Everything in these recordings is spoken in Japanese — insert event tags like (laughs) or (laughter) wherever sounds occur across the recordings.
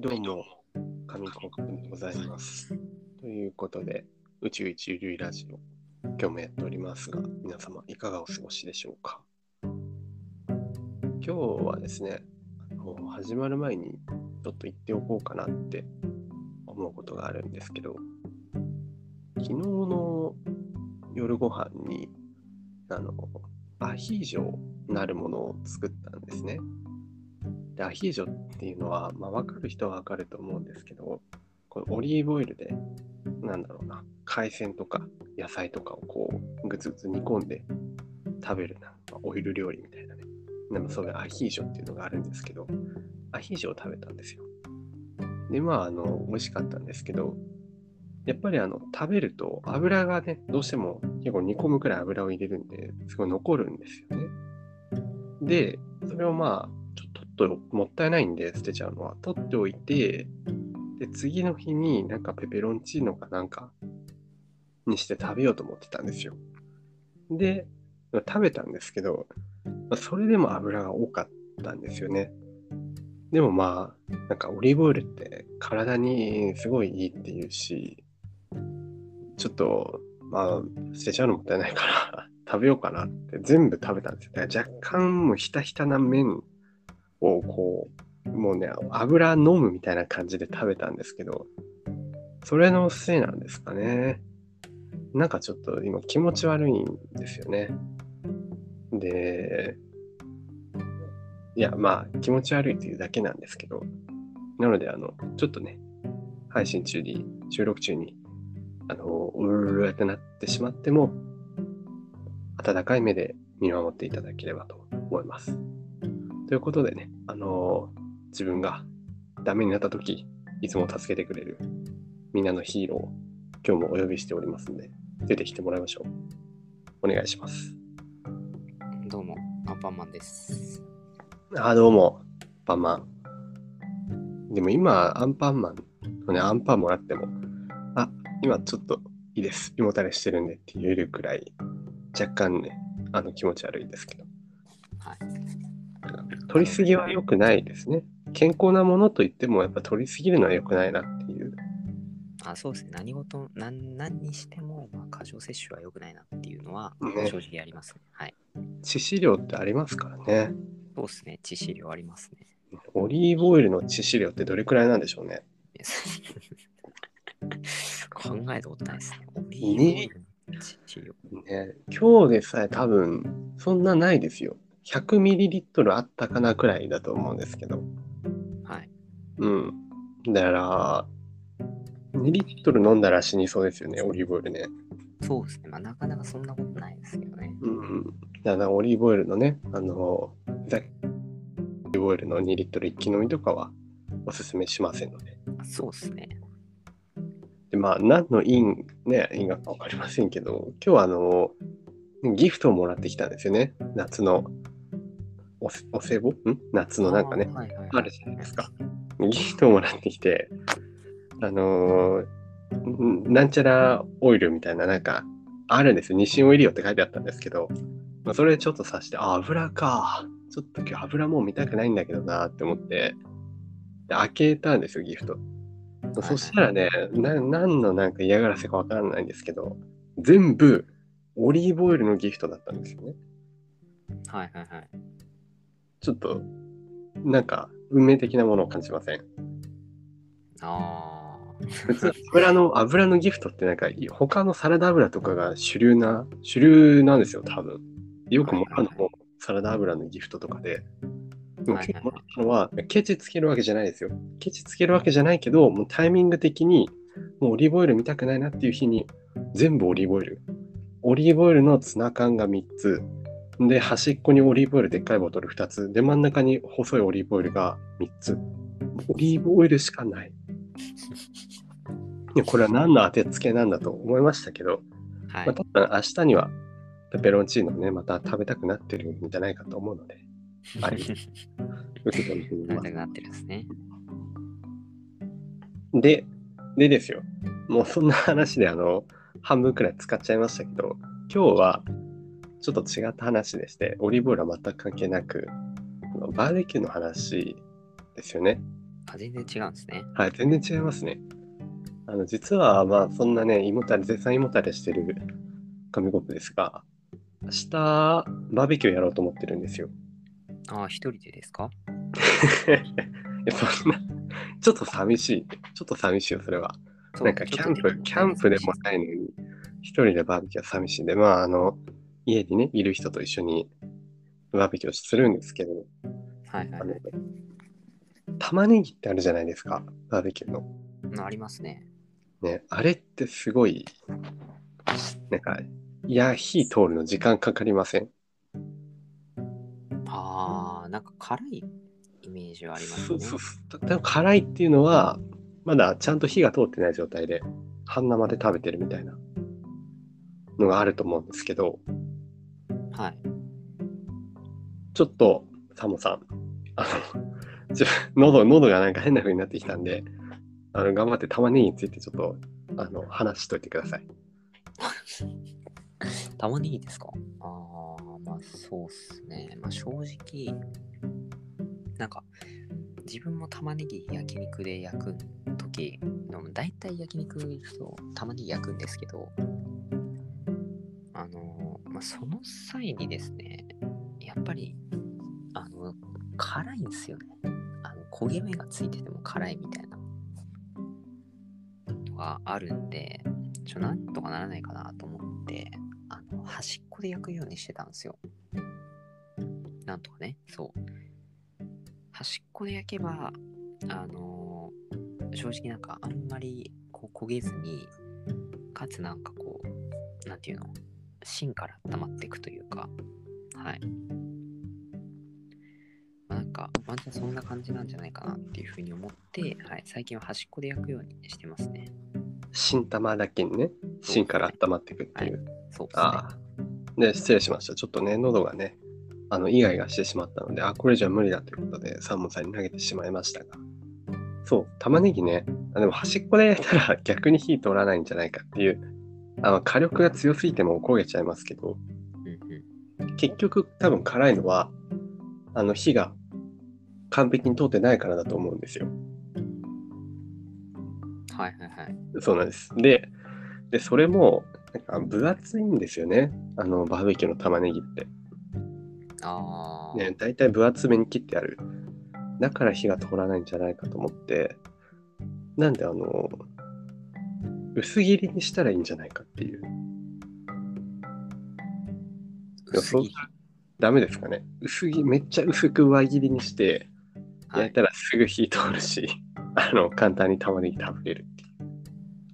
どうも、紙コッでございます。ということで、宇宙一流ラジオ、今日もやっておりますが、皆様いかがお過ごしでしょうか今日はですね、あの始まる前にちょっと言っておこうかなって思うことがあるんですけど、昨日の夜ご飯に、あの、アヒージョなるものを作ったんですね。でアヒージョっていうのは、まあ、分かる人は分かると思うんですけど、こオリーブオイルで、なんだろうな、海鮮とか野菜とかをこう、ぐつぐつ煮込んで食べるな、まあオイル料理みたいなね。でもそういうアヒージョっていうのがあるんですけど、アヒージョを食べたんですよ。で、まあ、あの、美味しかったんですけど、やっぱりあの、食べると油がね、どうしても結構煮込むくらい油を入れるんで、すごい残るんですよね。で、それをまあ、ともったいないんで捨てちゃうのは、取っておいて、で、次の日になんかペペロンチーノかなんかにして食べようと思ってたんですよ。で、食べたんですけど、それでも油が多かったんですよね。でもまあ、なんかオリーブオイルって体にすごいいいっていうし、ちょっと、まあ、捨てちゃうのもったいないから、食べようかなって全部食べたんですよ。だから若干もうひたひたな麺をこう、もうね、油飲むみたいな感じで食べたんですけど、それのせいなんですかね。なんかちょっと今気持ち悪いんですよね。で、いや、まあ気持ち悪いというだけなんですけど、なので、あの、ちょっとね、配信中に、収録中に、あの、うるるってなってしまっても、温かい目で見守っていただければと思います。ということでね、あの自分がダメになった時、いつも助けてくれるみんなのヒーローを今日もお呼びしておりますので、出てきてもらいましょう。お願いします。どうも、アンパンマンです。あ、どうも、パンマン。でも今、アンパンマンのね、アンパンもらっても、あ、今ちょっといいです。胃もたれしてるんでって言えるくらい、若干ね、あの気持ち悪いですけど。はい。取りすぎは良くないですね。健康なものといっても、やっぱ取りすぎるのは良くないなっていう。あ、そうですね。何事、何何にしても、まあ、過剰摂取は良くないなっていうのは、ね正直ありますね。はい。致死量ってありますからね。そうですね。致死量ありますね。オリーブオイルの致死量ってどれくらいなんでしょうね。(laughs) 考えたことないですね。オリーブオイルの致死量。ね今日でさえ多分、そんなないですよ。100ミリリットルあったかなくらいだと思うんですけど。はい。うん。だから、2リットル飲んだら死にそうですよね、オリーブオイルね。そうですね。まあ、なかなかそんなことないですけどね。うん。だからオリーブオイルのね、あの、ざオリーブオイルの2リットル一気飲みとかはおすすめしませんので。そうですね。で、まあ、何の因、ね、因果か分かりませんけど、今日はあの、ギフトをもらってきたんですよね。夏のおせお歳暮？ん？夏のなんかね、あーはいはいはいあるじゃないですか。ギフトをもらってきて、あのーんなんちゃらオイルみたいな、なんか、あるんですよ。日清オイリオって書いてあったんですけど、まあ、それちょっとさして、あ、油か。ちょっと今日油もう見たくないんだけどなって思って、で開けたんですよ、ギフト。はいそしたらね、な何のなんか嫌がらせかわからないんですけど、全部オリーブオイルのギフトだったんですよね。はいはいはい。ちょっと、なんか、運命的なものを感じません？あ普通油の (laughs) 油のギフトってなんか他のサラダ油とかが主流な主流なんですよ多分。よくもらうのもサラダ油のギフトとかで。でももらったのはケチつけるわけじゃないですよ。ケチつけるわけじゃないけどもうタイミング的にもうオリーブオイル見たくないなっていう日に全部オリーブオイル。オリーブオイルのツナ缶が3つで端っこにオリーブオイルでっかいボトル2つで真ん中に細いオリーブオイルが3つオリーブオイルしかないいやこれは何の当てつけなんだと思いましたけど、あ。はいまあ、。多分明日にはペペロンチーノをね、また食べたくなってるんじゃないかと思うので、あれ、受け止めてみまなくなってるんですね。す。で、でですよ。もうそんな話であの、半分くらい使っちゃいましたけど、今日はちょっと違った話でして、オリーブオイルは全く関係なく、バーベキューの話ですよね。あ、全然違うんですね。はい、全然違いますね。あの、実は、まあ、そんなね、胃もたれ、絶賛胃もたれしてる紙コップですが、明日、バーベキューやろうと思ってるんですよ。ああ、一人でですか？(laughs) そんな、ちょっと寂しい。ちょっと寂しいよ、それは。なんか、キャンプ、キャンプでもないのに、一人でバーベキューは寂しいんで、まあ、あの、家にね、いる人と一緒にバーベキューをするんですけど、はいはい玉ねぎってあるじゃないですか、バーベキューの。うん。ありますね。ね、あれってすごい、なんか、いや、火通るの時間かかりません？ああ、なんか辛いイメージはありますね。そうそうそう。でも辛いっていうのは、まだちゃんと火が通ってない状態で、半生で食べてるみたいなのがあると思うんですけど、はい。ちょっと、サモさん、あの、ちょ喉、喉がなんか変な風になってきたんで、あの、頑張って玉ねぎについてちょっと、あの、話しといてください。(laughs) 玉ねぎですか？ああ、まあそうっすね。まあ正直、なんか、自分も玉ねぎ焼肉で焼くとき、大体焼肉と玉ねぎ焼くんですけど、あの、まあその際にですね、やっぱり、あの、辛いんですよね。あの焦げ目がついてても辛いみたいなのがあるんで、ちょ、なんとかならないかなと思って、あの、端っこで焼くようにしてたんですよ。なんとかね、そう。端っこで焼けば、あの正直なんかあんまりこう焦げずに、かつなんかこう、なんていうの、芯から温まっていくというか、はい。まあなんか、ワンチャンそんな感じなんじゃないかなっていうふうに思って、はい、最近は端っこで焼くようにしてますね。新玉だけにね、芯から温まっていくっていう。そうですね。ああ。で、失礼しました。ちょっとね、喉がね、あの、イガイガしてしまったので、あ、これじゃ無理だということで、サーモンさんに投げてしまいましたが。そう、玉ねぎね、あでも端っこで焼いたら逆に火通らないんじゃないかっていう、あの火力が強すぎても焦げちゃいますけど。結局多分辛いのは、あの火が完璧に通ってないからだと思うんですよ。はいはいはい。そうなんです。で、でそれも、なんか分厚いんですよね。あの、バーベキューの玉ねぎって。ああ、ね、大体分厚めに切ってある。だから火が通らないんじゃないかと思って、なんであの、薄切りにしたらいいんじゃないかっていう。薄い。ダメですかね。薄切り、めっちゃ薄く輪切りにして、はい焼いたらすぐ火通るし、(laughs) あの、簡単に玉ねぎ食べれるっていう。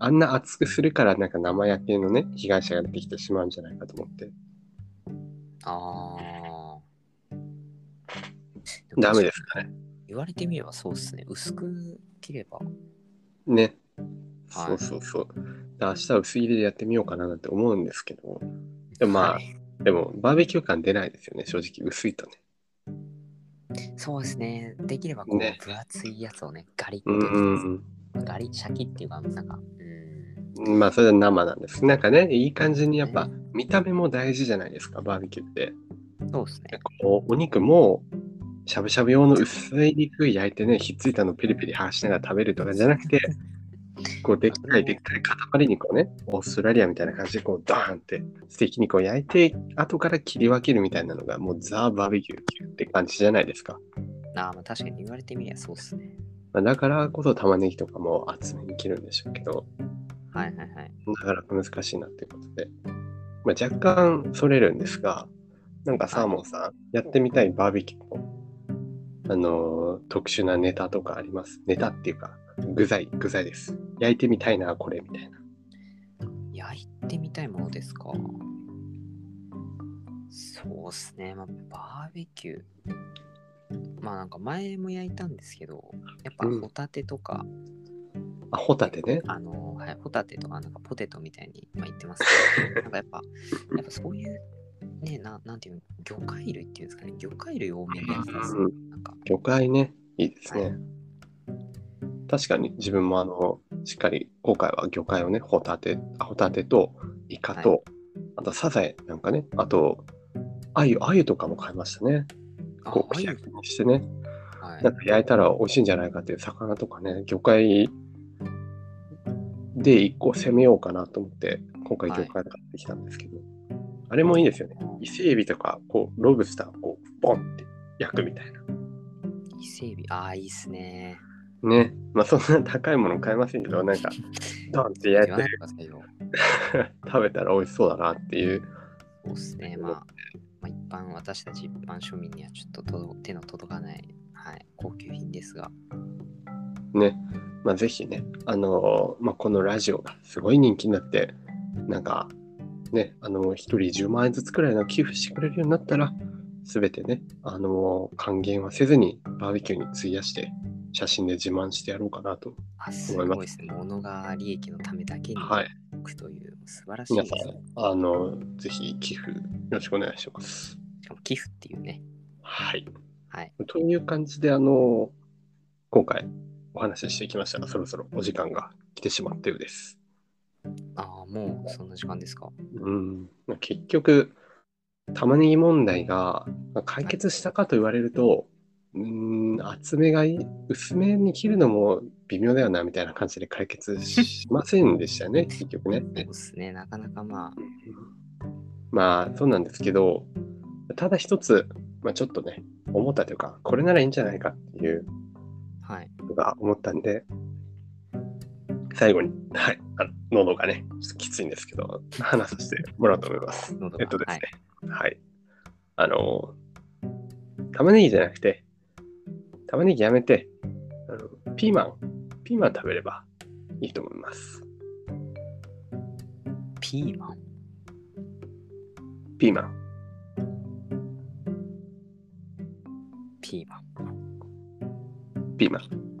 あんな厚くするから、なんか生焼けのね、被害者が出てきてしまうんじゃないかと思って。ああ。ダメですかね。言われてみればそうっすね。薄く切れば。ね。はいそうそうそう。で明日は薄切りでやってみようかななんて思うんですけど、でもまあはいでもバーベキュー感出ないですよね、正直薄いとね。そうですね。できればこう、ね分厚いやつをね、ガリッうんと、うんガリシャキっていうか、なんか、うん。うん。まあそれは生なんです。なんかね、いい感じにやっぱ見た目も大事じゃないですか、バーベキューって。そうですね。こうお肉もしゃぶしゃぶ用の薄い肉焼いてね、ひっついたのをペリペリ剥がしながら食べるとかじゃなくて、こうでっかいでっかい塊肉をね、オーストラリアみたいな感じでこうドーンってステーキ肉を焼いて、後から切り分けるみたいなのがもうザ・バーベキューって感じじゃないですか。ああ、まあ確かに言われてみりゃそうっすね。まあ、だからこそ玉ねぎとかも厚めに切るんでしょうけど、はいはいはい。なかなか難しいなっていうことで、まあ、若干それるんですが、なんかサーモンさん、やってみたいバーベキューの、あのー特殊なネタとかありますネタっていうか、具材、具材です。焼いてみたいな、これ、みたいな。焼いてみたいものですか？そうっすね。まあ、バーベキュー。まあなんか前も焼いたんですけど、やっぱうんホタテとか、あ、ホタテね。あの、はい、ホタテとかなんかポテトみたいに、まあ、言ってますけど、(laughs) なんかやっぱ、やっぱそういう、ね、ななんていうの、魚介類っていうんですかね、魚介類多めのやつです。うんなんか、魚介ね。いいですね。はい確かに自分もあの、しっかり今回は魚介をね、ホタテ、あホタテとイカと、はあとサザエなんかね、あと、アユ、アユとかも買いましたね。あこう、あゆ串焼きにしてね。ははいなん。か焼いたら美味しいんじゃないかっていう魚とかね、魚介で一個攻めようかなと思って、今回魚介買ってきたんですけど、あれもいいですよね。伊勢エビとか、こう、ロブスターをこう、ボンって焼くみたいな。伊勢海老、ああ、いいっすね。ね。まあそんな高いもの買えませんけど、なんか、(laughs) ドンって焼いて。(laughs) 食べたら美味しそうだなっていう。そうっすね。まあ、まあ、一般、私たち一般庶民にはちょっと届手の届かない、はい、高級品ですが。ね。まあぜひね、あのーまあこのラジオがすごい人気になって、なんか、ね、あのー、一人10万円ずつくらいの寄付してくれるようになったら、すべてね、あのー還元はせずにバーベキューに費やして、写真で自慢してやろうかなと。あ、すごいですね。物が利益のためだけにはい。置くという、素晴らしい皆さんあのーぜひ寄付よろしくお願いします。しかも寄付っていうね。はい。はい。という感じで、あのー今回お話ししてきましたが、そろそろお時間が来てしまったようです。ああ、もうそんな時間ですか？うん、結局、玉ねぎ問題がまあ解決したかと言われると、うん、厚めがいい、薄めに切るのも微妙だよなみたいな感じで解決しませんでしたよね、結局ね。そうですね。なかなかまあ、まあ、そうなんですけど、ただ一つ、まあ、ちょっとね、思ったというか、これならいいんじゃないかっていうはい。のが思ったんで、最後に、はい、あ喉がね、ちょっときついんですけど、話させてもらおうと思います。えっとですね、はい。あの、玉ねぎじゃなくて、玉ねぎやめて、あのピーマン、ピーマン食べればいいと思います。ピーマン？ピーマン。ピーマン。ピーマン。